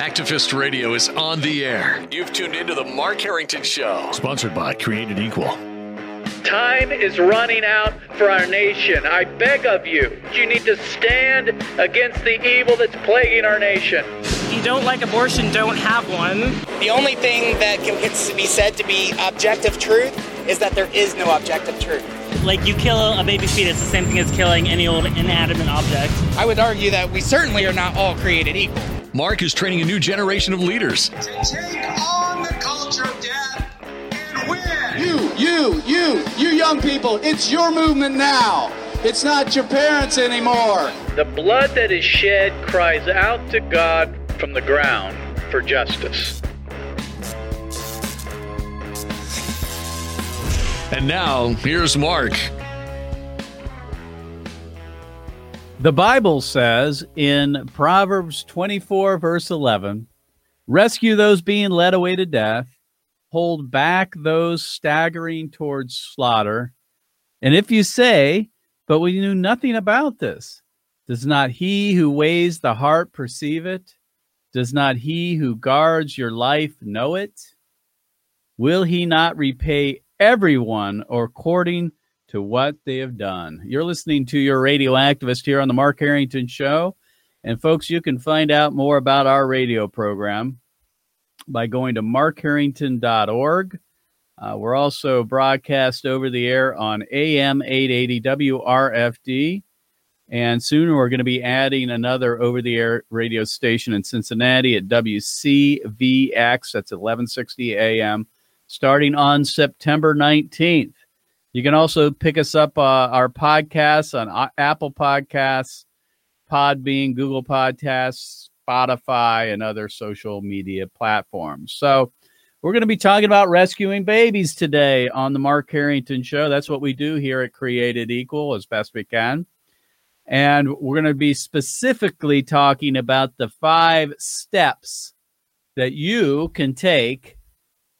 Activist Radio is on the air. You've tuned into the Mark Harrington Show. Sponsored by Created Equal. Time is running out for our nation. I beg of you, you need to stand against the evil that's plaguing our nation. If you don't like abortion, don't have one. The only thing that can be said to be objective truth is that there is no objective truth. Like you kill a baby fetus, the same thing as killing any old inanimate object. I would argue that we certainly are not all created equal. Mark is training a new generation of leaders. To take on the culture of death and win. You, you, you, you young people, it's your movement now. It's not your parents anymore. The blood that is shed cries out to God from the ground for justice. And now, here's Mark. The Bible says in Proverbs 24, verse 11 rescue those being led away to death, hold back those staggering towards slaughter. And if you say, But we knew nothing about this, does not he who weighs the heart perceive it? Does not he who guards your life know it? Will he not repay everyone according to what they have done. You're listening to your radio activist here on the Mark Harrington Show. And folks, you can find out more about our radio program by going to markharrington.org. Uh, we're also broadcast over the air on AM 880 WRFD. And soon we're going to be adding another over the air radio station in Cincinnati at WCVX. That's 1160 AM, starting on September 19th. You can also pick us up uh, our podcasts on uh, Apple Podcasts, Podbean, Google Podcasts, Spotify, and other social media platforms. So, we're going to be talking about rescuing babies today on the Mark Harrington Show. That's what we do here at Created Equal as best we can. And we're going to be specifically talking about the five steps that you can take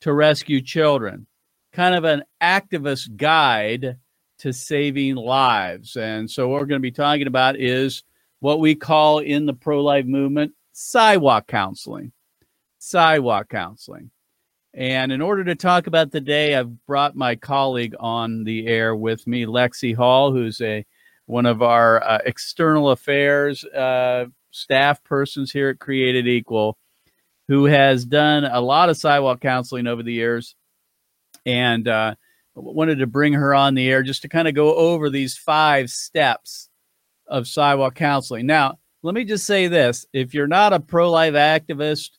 to rescue children kind of an activist guide to saving lives. And so, what we're going to be talking about is what we call in the pro life movement sidewalk counseling. Sidewalk counseling. And in order to talk about the day, I've brought my colleague on the air with me, Lexie Hall, who's a one of our uh, external affairs uh, staff persons here at Created Equal, who has done a lot of sidewalk counseling over the years and uh, wanted to bring her on the air just to kind of go over these five steps of sidewalk counseling. Now, let me just say this if you're not a pro life activist,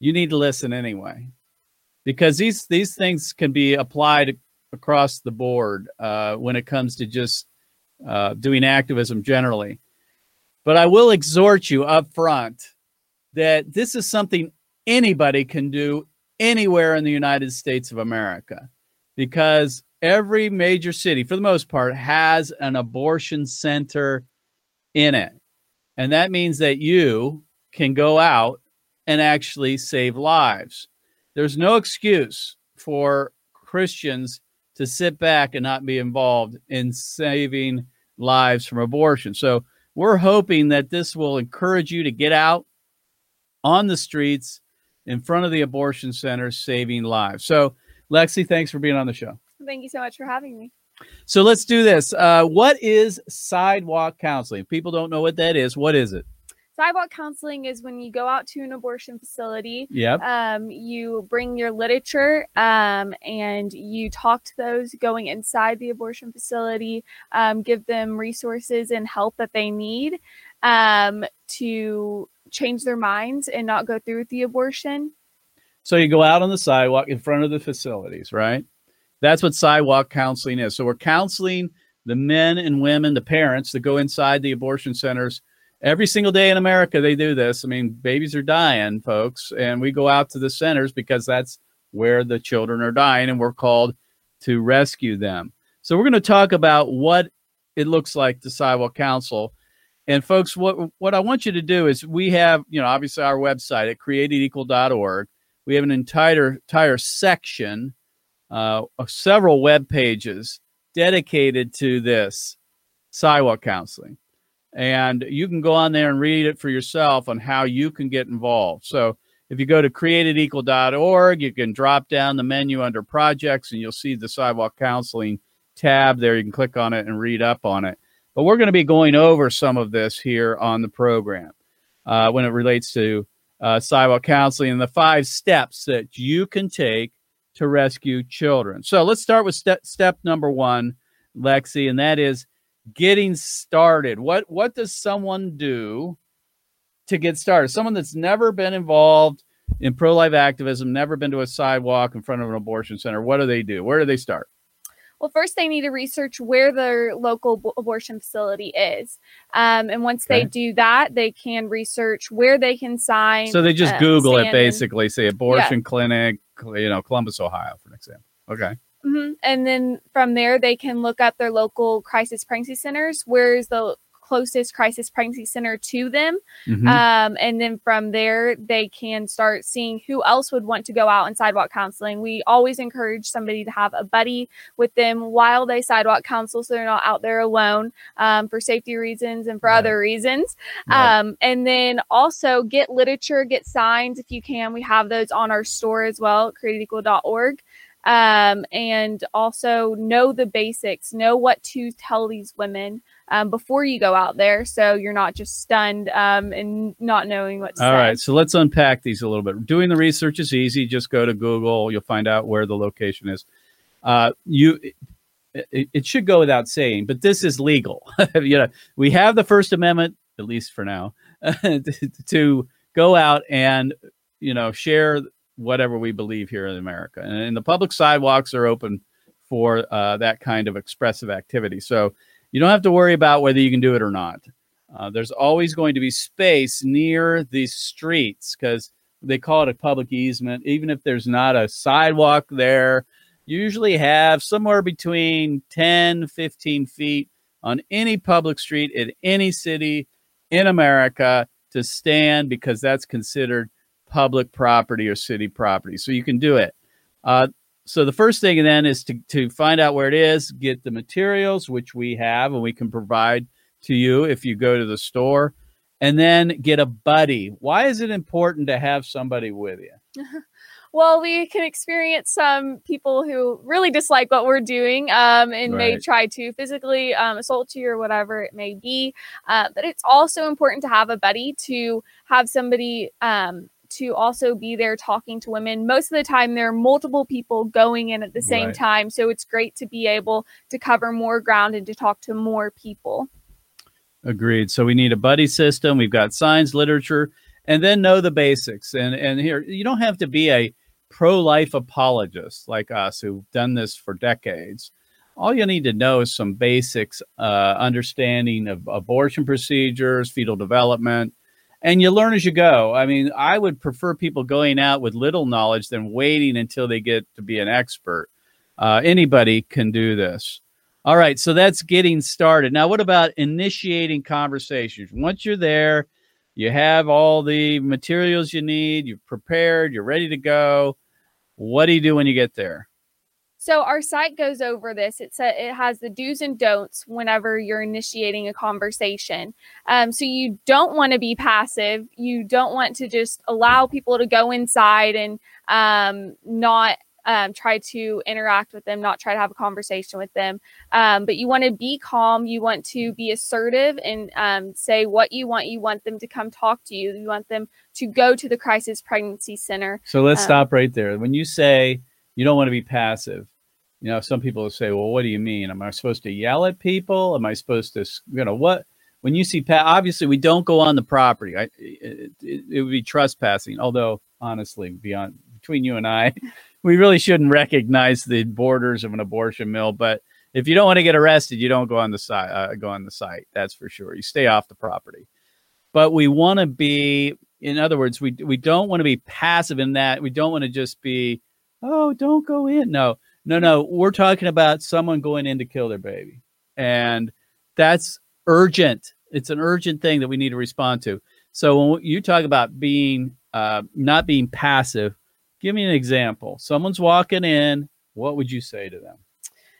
you need to listen anyway, because these, these things can be applied across the board uh, when it comes to just uh, doing activism generally. But I will exhort you up front that this is something anybody can do anywhere in the United States of America because every major city, for the most part, has an abortion center in it. And that means that you can go out and actually save lives. There's no excuse for Christians to sit back and not be involved in saving lives from abortion. So we're hoping that this will encourage you to get out on the streets in front of the abortion centers saving lives. So, Lexie, thanks for being on the show. Thank you so much for having me. So, let's do this. Uh, what is sidewalk counseling? If people don't know what that is. What is it? Sidewalk counseling is when you go out to an abortion facility. Yep. Um, you bring your literature um, and you talk to those going inside the abortion facility, um, give them resources and help that they need um, to change their minds and not go through with the abortion. So you go out on the sidewalk in front of the facilities, right? That's what sidewalk counseling is. So we're counseling the men and women, the parents that go inside the abortion centers every single day in America. They do this. I mean, babies are dying, folks, and we go out to the centers because that's where the children are dying, and we're called to rescue them. So we're going to talk about what it looks like to sidewalk counsel and folks, what what I want you to do is we have, you know, obviously our website at createdequal.org. We have an entire entire section, uh, of several web pages dedicated to this sidewalk counseling. And you can go on there and read it for yourself on how you can get involved. So if you go to createdequal.org, you can drop down the menu under projects and you'll see the sidewalk counseling tab there. You can click on it and read up on it. But we're going to be going over some of this here on the program uh, when it relates to uh, sidewalk counseling and the five steps that you can take to rescue children. So let's start with step, step number one, Lexie, and that is getting started. What what does someone do to get started? Someone that's never been involved in pro life activism, never been to a sidewalk in front of an abortion center. What do they do? Where do they start? Well, first they need to research where their local b- abortion facility is, um, and once Okay. they do that, they can research where they can sign. So they just uh, Google it basically, say abortion clinic, you know, Columbus, Ohio, for an example. Okay. hmm And then from there, they can look up their local crisis pregnancy centers. Where is the closest crisis pregnancy center to them? Mhm. Um, and then from there, they can start seeing who else would want to go out and sidewalk counseling. We always encourage somebody to have a buddy with them while they sidewalk counsel so they're not out there alone um, for safety reasons and for Right. other reasons. Right. Um, and then also get literature, get signs if you can. We have those on our store as well, createdequal.org. Um, and also know the basics, know what to tell these women um, before you go out there so you're not just stunned um, and not knowing what to All say. right, so let's unpack these a little bit. Doing the research is easy. Just go to Google; you'll find out where the location is. Uh, you, it, it should go without saying, but this is legal. you know, we have the First Amendment, at least for now, to go out and you know share whatever we believe here in America, and, and the public sidewalks are open for uh, that kind of expressive activity. So you don't have to worry about whether you can do it or not. Uh, there's always going to be space near these streets because they call it a public easement. Even if there's not a sidewalk there, you usually have somewhere between 10, 15 feet on any public street in any city in America to stand because that's considered public property or city property. So you can do it. Uh, so the first thing then is to, to find out where it is, get the materials, which we have and we can provide to you if you go to the store, and then get a buddy. Why is it important to have somebody with you? Well, we can experience some people who really dislike what we're doing um, and may try to physically um, assault you or whatever it may be. Uh, but it's also important to have a buddy to have somebody um, to also be there talking to women. Most of the time, there are multiple people going in at the same Right. time. So it's great to be able to cover more ground and to talk to more people. Agreed. So we need a buddy system. We've got signs, literature, and then know the basics. And and here you don't have to be a pro-life apologist like us who've done this for decades. All you need to know is some basics, uh, understanding of abortion procedures, fetal development, and you learn as you go. I mean, I would prefer people going out with little knowledge than waiting until they get to be an expert. Uh, anybody can do this. All right, so that's getting started. Now, what about initiating conversations? Once you're there, you have all the materials you need, you're prepared, you're ready to go. What do you do when you get there? So our site goes over this. It sa- it has the do's and don'ts whenever you're initiating a conversation. Um, so you don't want to be passive. You don't want to just allow people to go inside and um, not um, try to interact with them, not try to have a conversation with them. Um, but you want to be calm. You want to be assertive and um, say what you want. You want them to come talk to you. You want them to go to the crisis pregnancy center. So let's Um, stop right there. When you say you don't want to be passive, you know, some people say, well, what do you mean? Am I supposed to yell at people? Am I supposed to, you know, what? When you see, pa- obviously, we don't go on the property. I, it, it, it would be trespassing. Although, honestly, beyond between you and I, we really shouldn't recognize the borders of an abortion mill. But if you don't want to get arrested, you don't go on the site. Uh, go on the site. That's for sure. You stay off the property. But we want to be, in other words, we we don't want to be passive in that. We don't want to just be, oh, don't go in. No, no, no. We're talking about someone going in to kill their baby, and that's urgent. It's an urgent thing that we need to respond to. So when you talk about being uh, not being passive, give me an example. Someone's walking in. What would you say to them?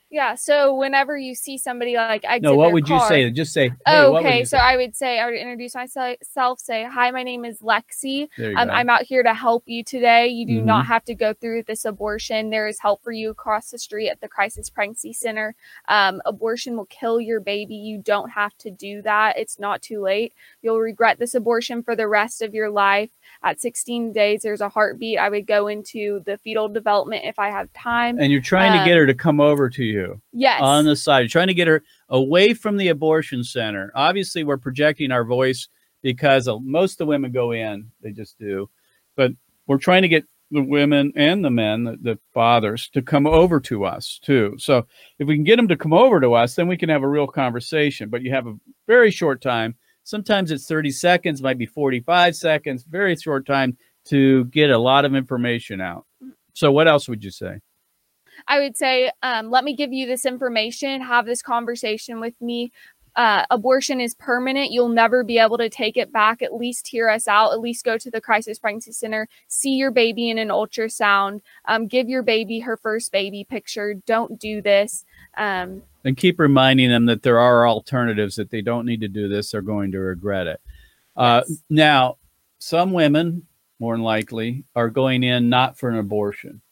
Yeah. So whenever you see somebody like exit No, what would you say? Just say, hey, Oh, what would okay. So say? I would say I would introduce myself. Say, "Hi, my name is Lexie. Um. I'm out here to help you today. You do Mhm. not have to go through this abortion. There is help for you across the street at the Crisis Pregnancy Center. Um, abortion will kill your baby. You don't have to do that. It's not too late. You'll regret this abortion for the rest of your life. At 16 days, there's a heartbeat. I would go into the fetal development if I have time. and you're trying to um, get her to come over to you yes. on the side. You're trying to get her away from the abortion center. Obviously, we're projecting our voice because most of the women go in, they just do. But we're trying to get the women and the men, the, the fathers, to come over to us too. So if we can get them to come over to us, then we can have a real conversation. But you have a very short time. Sometimes it's 30 seconds, might be 45 seconds, very short time to get a lot of information out. So what else would you say? I would say, um, let me give you this information, have this conversation with me. Uh, abortion is permanent. You'll never be able to take it back. At least hear us out. At least go to the Crisis Pregnancy Center, see your baby in an ultrasound, um, give your baby her first baby picture. Don't do this. Um, and keep reminding them that there are alternatives that they don't need to do this they're going to regret it. Uh, Yes. now some women more than likely are going in not for an abortion.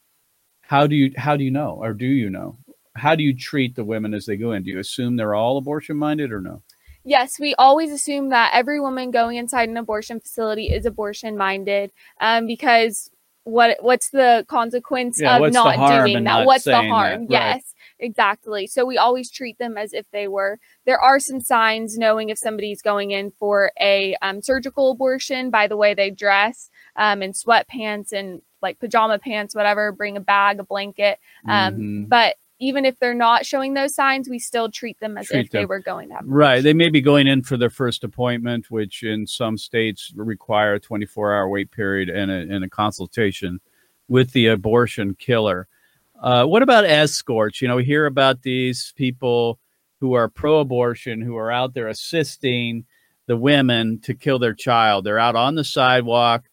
How do you how do you know or do you know? How do you treat the women as they go in? Do you assume they're all abortion minded or no? Yes, we always assume that every woman going inside an abortion facility is abortion minded um, because what what's the consequence Yeah, of not doing that? not what's the that? harm? Right. Yes, exactly. So we always treat them as if they were. There are some signs knowing if somebody's going in for a um, surgical abortion by the way they dress um, in sweatpants and like pajama pants, whatever. Bring a bag, a blanket. Um, Mhm. But even if they're not showing those signs, we still treat them as Treat if they were going to right they may be going in for their first appointment which in some states require a 24 hour wait period and a, and a consultation with the abortion killer. Uh, what about escorts? You know we hear about these people who are pro-abortion who are out there assisting the women to kill their child. They're out on the sidewalk.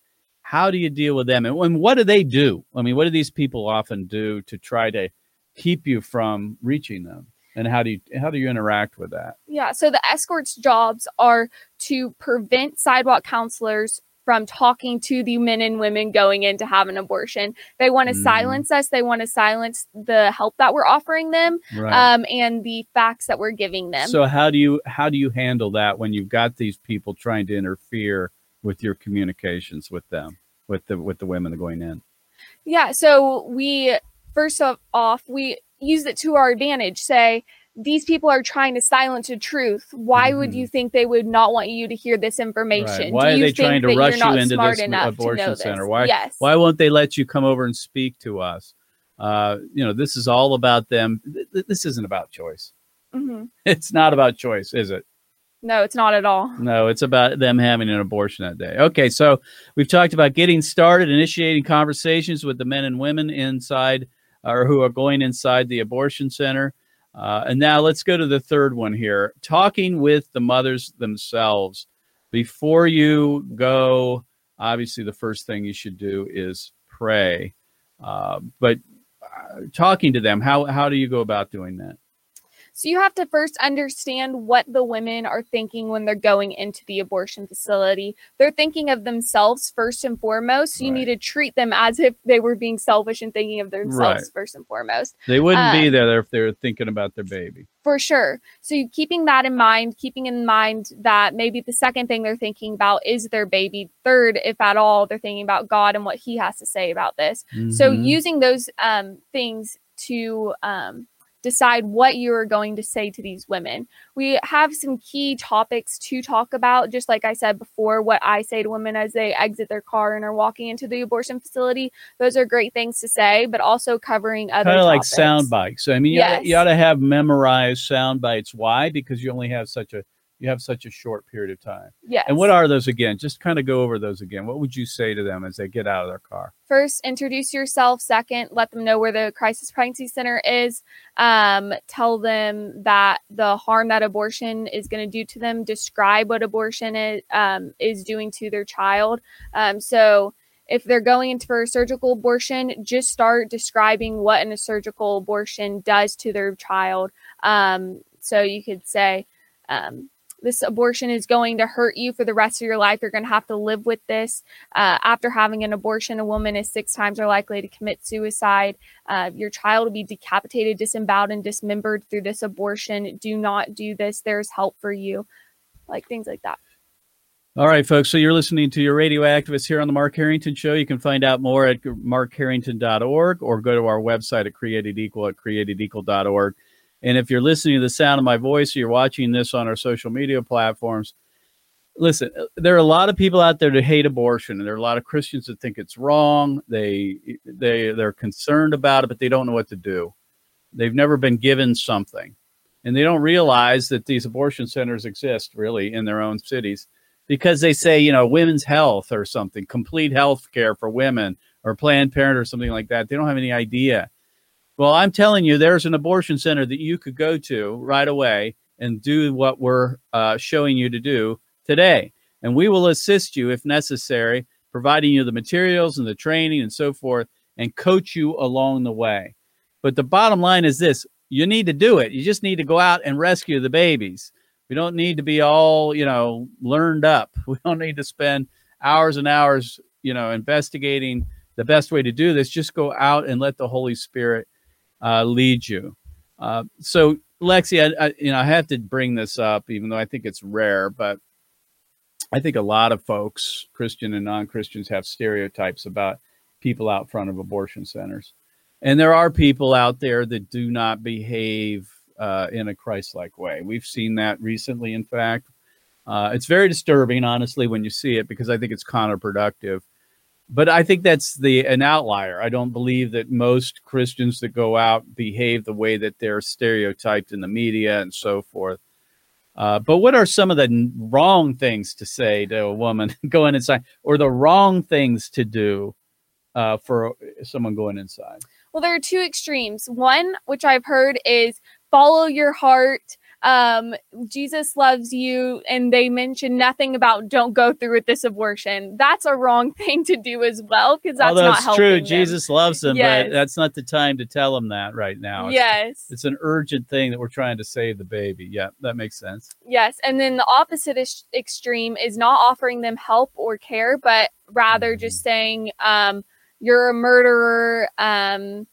How do you deal with them? And, and what do they do? I mean what do these people often do to try to keep you from reaching them and how do you how do you interact with that Yeah, so the escorts' jobs are to prevent sidewalk counselors from talking to the men and women going in to have an abortion. They want to Mhm. silence us. They want to silence the help that we're offering them right um, and the facts that we're giving them. So how do you how do you handle that when you've got these people trying to interfere with your communications with them, with the with the women going in? Yeah, so we first of off we use it to our advantage. Say these people are trying to silence the truth. Why would Mhm. you think they would not want you to hear this information? Right. Why Do are you they trying to rush not into smart this abortion center? this? Why Yes. why won't they let you come over and speak to us? Uh, you know, this is all about them. Th- th- This isn't about choice. hmm It's not about choice, is it? No, it's not at all. No, it's about them having an abortion that day. Okay, so we've talked about getting started, initiating conversations with the men and women inside or who are going inside the abortion center. Uh, and now let's go to the third one here talking with the mothers themselves. Before you go, obviously, the first thing you should do is pray. Uh, but uh, talking to them, how, how do you go about doing that? So you have to first understand what the women are thinking when they're going into the abortion facility. They're thinking of themselves first and foremost. So you Right. need to treat them as if they were being selfish and thinking of themselves Right. first and foremost. They wouldn't be Uh, there if they were thinking about their baby. For sure. So you keeping that in mind, keeping in mind that maybe the second thing they're thinking about is their baby. Third, if at all, they're thinking about God and what He has to say about this. So Mhm. using those um, things to um, decide what you are going to say to these women. We have some key topics to talk about, just like I said before, what I say to women as they exit their car and are walking into the abortion facility. Those are great things to say, but also covering other kind of like sound bites. I mean, you, Yes. you ought to have memorized sound bites. Why? Because you only have such a you have such a short period of time. Yes. And what are those again? Just kind of go over those again. What would you say to them as they get out of their car? First, introduce yourself. Second, let them know where the crisis pregnancy center is. Um, tell them that the harm that abortion is going to do to them. Describe what abortion is, um, is doing to their child. Um, so if they're going into for a surgical abortion, just start describing what a surgical abortion does to their child. Um, so you could say, um, this abortion is going to hurt you for the rest of your life. You're going to have to live with this. Uh, after having an abortion, a woman is six times more likely to commit suicide. Uh, your child will be decapitated, disemboweled, and dismembered through this abortion. Do not do this. There's help for you. Like things like that. All right, folks. So you're listening to your radio activist here on the Mark Harrington Show. You can find out more at markharrington.org or go to our website at createdequal at createdequal.org. And if you're listening to the sound of my voice or you're watching this on our social media platforms, listen, there are a lot of people out there that hate abortion, and there are a lot of Christians that think it's wrong. They they they're concerned about it, but they don't know what to do. They've never been given something, and they don't realize that these abortion centers exist really in their own cities because they say you know women's health or something, complete health care for women or Planned Parenthood or something like that. They don't have any idea well, I'm telling you, there's an abortion center that you could go to right away and do what we're uh, showing you to do today. And we will assist you if necessary, providing you the materials and the training and so forth, and coach you along the way. But the bottom line is this you need to do it. You just need to go out and rescue the babies. We don't need to be all, you know, learned up. We don't need to spend hours and hours, you know, investigating the best way to do this. Just go out and let the Holy Spirit uh, lead you. Uh, so, Lexie, I, I, you know, I have to bring this up, even though I think it's rare, but I think a lot of folks, Christian and non-Christians, have stereotypes about people out front of abortion centers, and there are people out there that do not behave uh, in a Christ-like way. We've seen that recently. In fact, uh, it's very disturbing, honestly, when you see it because I think it's counterproductive but I think that's the an outlier. I don't believe that most Christians that go out behave the way that they're stereotyped in the media and so forth. Uh, but what are some of the wrong things to say to a woman going inside, or the wrong things to do uh, for someone going inside? Well, there are two extremes. One, which I've heard, is follow your heart um, Jesus loves you, and they mention nothing about don't go through with this abortion. That's a wrong thing to do as well because that's Although not true. them. Jesus loves them, Yes. but that's not the time to tell them that right now. It's- Yes. It's an urgent thing that we're trying to save the baby. Yeah, that makes sense. Yes, and then the opposite ex- extreme is not offering them help or care, but rather just saying, um, "You're a murderer." Um,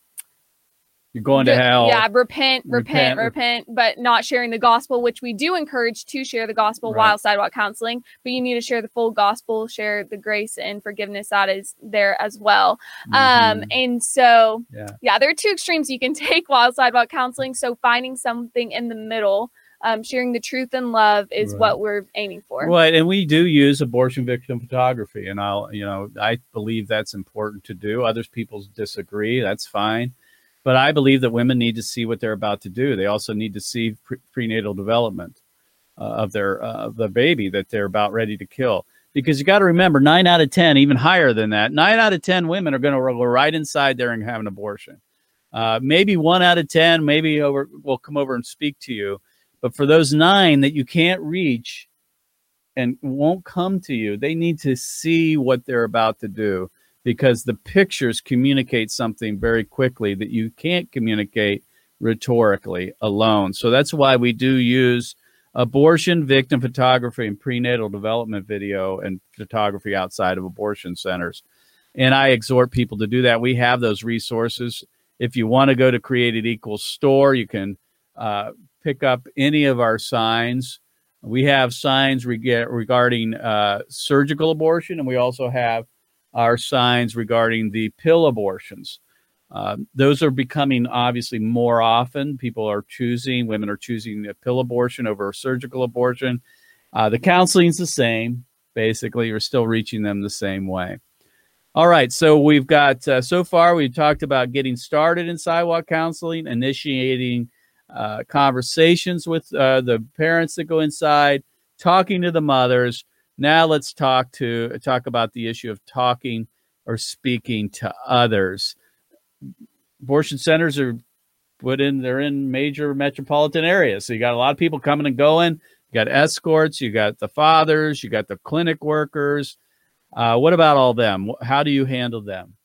You're going to hell. Yeah, repent, repent, Repent. repent, but not sharing the gospel, which we do encourage to share the gospel Right. while sidewalk counseling. But you need to share the full gospel, share the grace and forgiveness that is there as well. Um, Mhm. and so yeah. yeah, there are two extremes you can take while sidewalk counseling. So finding something in the middle, um, sharing the truth and love is Right. what we're aiming for. Right, and we do use abortion victim photography, and I'll, you know, I believe that's important to do. Others people disagree. That's fine, but I believe that women need to see what they're about to do. They also need to see pre- prenatal development uh, of their uh, of the baby that they're about ready to kill. Because you got to remember, nine out of ten, even higher than that, nine out of ten women are going to go right inside there and have an abortion. Uh, maybe one out of ten, maybe over will come over and speak to you. But for those nine that you can't reach, and won't come to you. They need to see what they're about to do because the pictures communicate something very quickly that you can't communicate rhetorically alone. So that's why we do use abortion victim photography and prenatal development video and photography outside of abortion centers. And I exhort people to do that. We have those resources. If you want to go to Created Equals store, you can uh, pick up any of our signs. We have signs reg- regarding uh, surgical abortion, and we also have our signs regarding the pill abortions. Uh, those are becoming obviously more often. People are choosing, women are choosing a pill abortion over a surgical abortion. Uh, the is the same. Basically, you're still reaching them the same way. All right, so we've got uh, so far we've talked about getting started in sidewalk counseling, initiating uh, conversations with uh, the parents that go inside, talking to the mothers. Now let's talk to talk about the issue of talking or speaking to others. Abortion centers are put in; they're in major metropolitan areas, so you got a lot of people coming and going. You got escorts, you got the fathers, you got the clinic workers. Uh, what about all them? How do you handle them?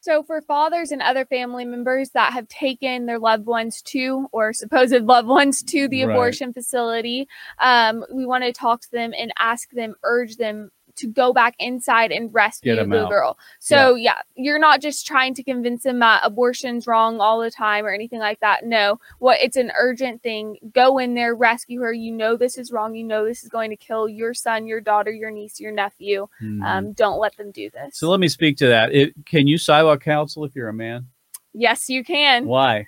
So, for fathers and other family members that have taken their loved ones to or supposed loved ones to the Right. abortion facility, um, we want to talk to them and ask them, urge them to go back inside and rescue the girl. So, yeah. you're not just trying to convince them that abortion's wrong all the time or anything like that. No, what it's an urgent thing. Go in there, rescue her. You know this is wrong. You know this is going to kill your son, your daughter, your niece, your nephew. Mhm. Um, don't let them do this. so let me speak to that. It, can you sidewalk counsel if you're a man? yes, you can. Why?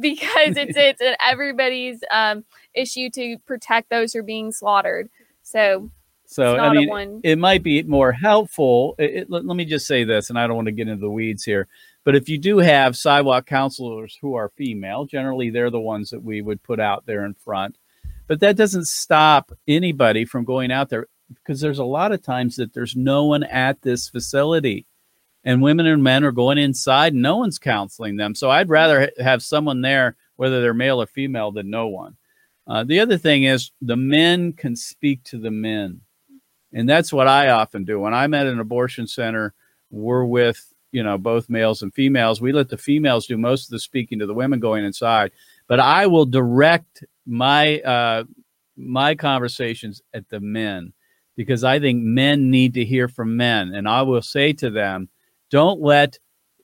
because it's it's everybody's um, issue to protect those who are being slaughtered. So So I mean, it might be more helpful. It, it- let, let me just say this, and I don't want to get into the weeds here, but if you do have sidewalk counselors who are female, generally they're the ones that we would put out there in front. But that doesn't stop anybody from going out there because there's a lot of times that there's no one at this facility. And women and men are going inside, and no one's counseling them. So I'd rather ha- have someone there, whether they're male or female, than no one. Uh, the other thing is the men can speak to the men. And that's what I often do. When I'm at an abortion center, we're with, you know, both males and females. We let the females do most of the speaking to the women going inside, but I will direct my uh, my conversations at the men because I think men need to hear from men. And I will say to them, don't let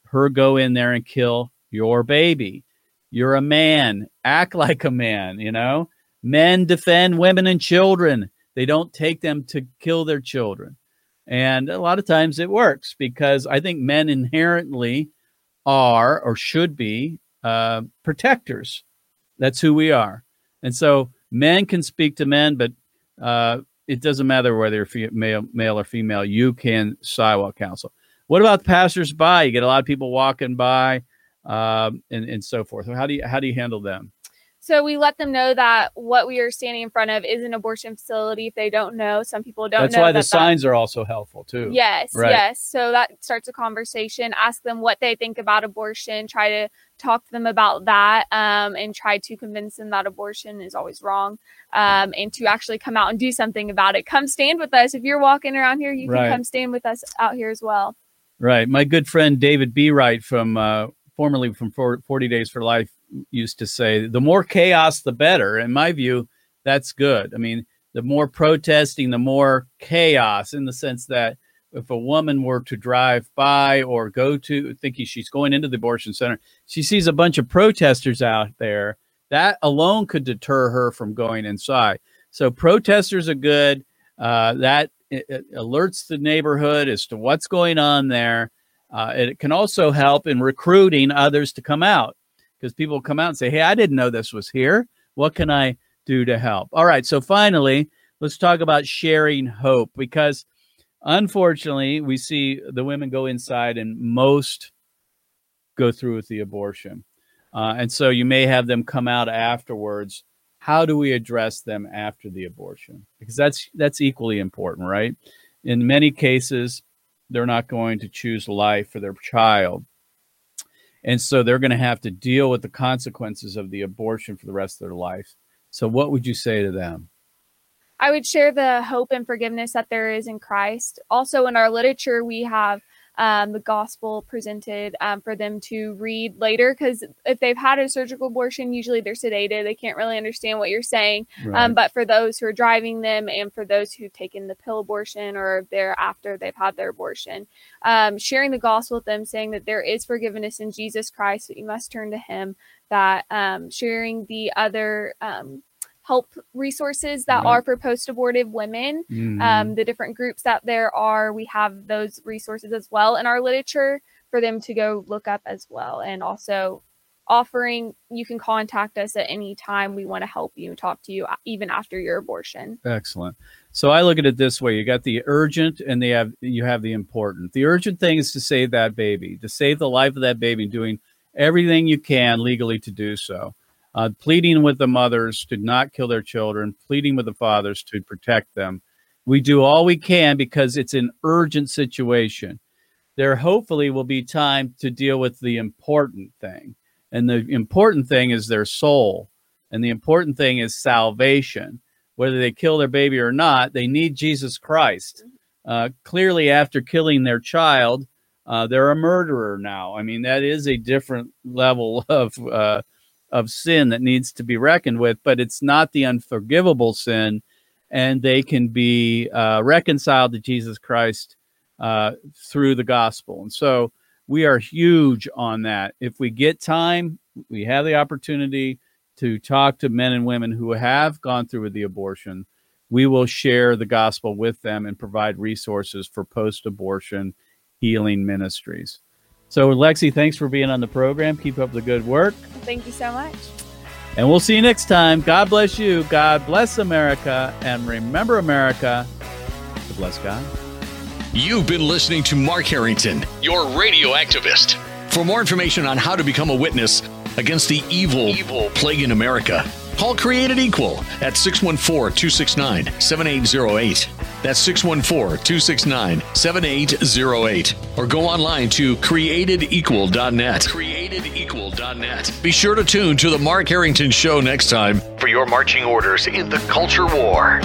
her go in there and kill your baby. You're a man. Act like a man, you know? Men defend women and children. They don't take them to kill their children. And a lot of times it works because I think men inherently are or should be uh, protectors. That's who we are. And so men can speak to men, but uh, it doesn't matter whether you're fe- male, male or female. You can sidewalk counsel. What about the passersby? You get a lot of people walking by, um, and and so forth. How do you how do you handle them? So we let them know that what we are standing in front of is an abortion facility. If they don't know, some people don't That's know. why that the that- signs are also helpful too. Yes, Right. yes. So that starts a conversation. Ask them what they think about abortion. Try to talk to them about that, um, and try to convince them that abortion is always wrong, um, and to actually come out and do something about it. Come stand with us. If you're walking around here, you Right. can come stand with us out here as well. Right. My good friend David Bereit from uh, formerly from 40 Days for Life used to say, the more chaos, the better. In my view, that's good. I mean, the more protesting, the more chaos in the sense that if a woman were to drive by or go to thinking she's going into the abortion center, she sees a bunch of protesters out there. That alone could deter her from going inside. So protesters are good. Uh, that alerts the neighborhood as to what's going on there. Uh, it can also help in recruiting others to come out because people come out and say, Hey, I didn't know this was here. What can I do to help? All right. So finally, let's talk about sharing hope because unfortunately, we see the women go inside and most go through with the abortion. Uh, and so you may have them come out afterwards. How do we address them after the abortion? Because that's that's equally important, right? In many cases, they're not going to choose life for their child. And so they're going to have to deal with the consequences of the abortion for the rest of their life. So what would you say to them? I would share the hope and forgiveness that there is in Christ. Also, in our literature, we have um, the gospel presented um, for them to read later because if they've had a surgical abortion, usually they're sedated. They can't really understand what you're saying. Um, but for those who are driving them and for those who've taken the pill abortion or they're after they've had their abortion, um, sharing the gospel with them, saying that there is forgiveness in Jesus Christ, that you must turn to Him, that um, sharing the other um, help resources that Right. are for post abortive women, Mhm. um, the different groups that there are, we have those resources as well in our literature for them to go look up as well. And also, offering you can contact us at any time. We want to help you talk to you uh, even after your abortion. Excellent. So I look at it this way: you got the urgent, and they have you have the important. The urgent thing is to save that baby, to save the life of that baby, doing everything you can legally to do so. Uh, pleading with the mothers to not kill their children, pleading with the fathers to protect them. We do all we can because it's an urgent situation. There hopefully will be time to deal with the important thing. And the important thing is their soul. And the important thing is salvation whether they kill their baby or not, they need Jesus Christ. uh, clearly after killing their child, uh, they're a murderer now. I mean, that is a different level of uh, of sin that needs to be reckoned with, but it's not the unforgivable sin, and they can be uh, reconciled to Jesus Christ uh, through the gospel. And so we are huge on that. If we get time, we have the opportunity to talk to men and women who have gone through with the abortion. We will share the gospel with them and provide resources for post abortion healing ministries. So, Lexie, thanks for being on the program. Keep up the good work. Thank you so much. And we'll see you next time. God bless you. God bless America. And remember, America, to bless God. You've been listening to Mark Harrington, your radio activist. For more information on how to become a witness against the evil, evil plague in America, call Created Equal at 614 269 7808. That's 614 269 7808. Or go online to createdequal.net. Createdequal.net. Be sure to tune to The Mark Harrington Show next time for your marching orders in the culture war.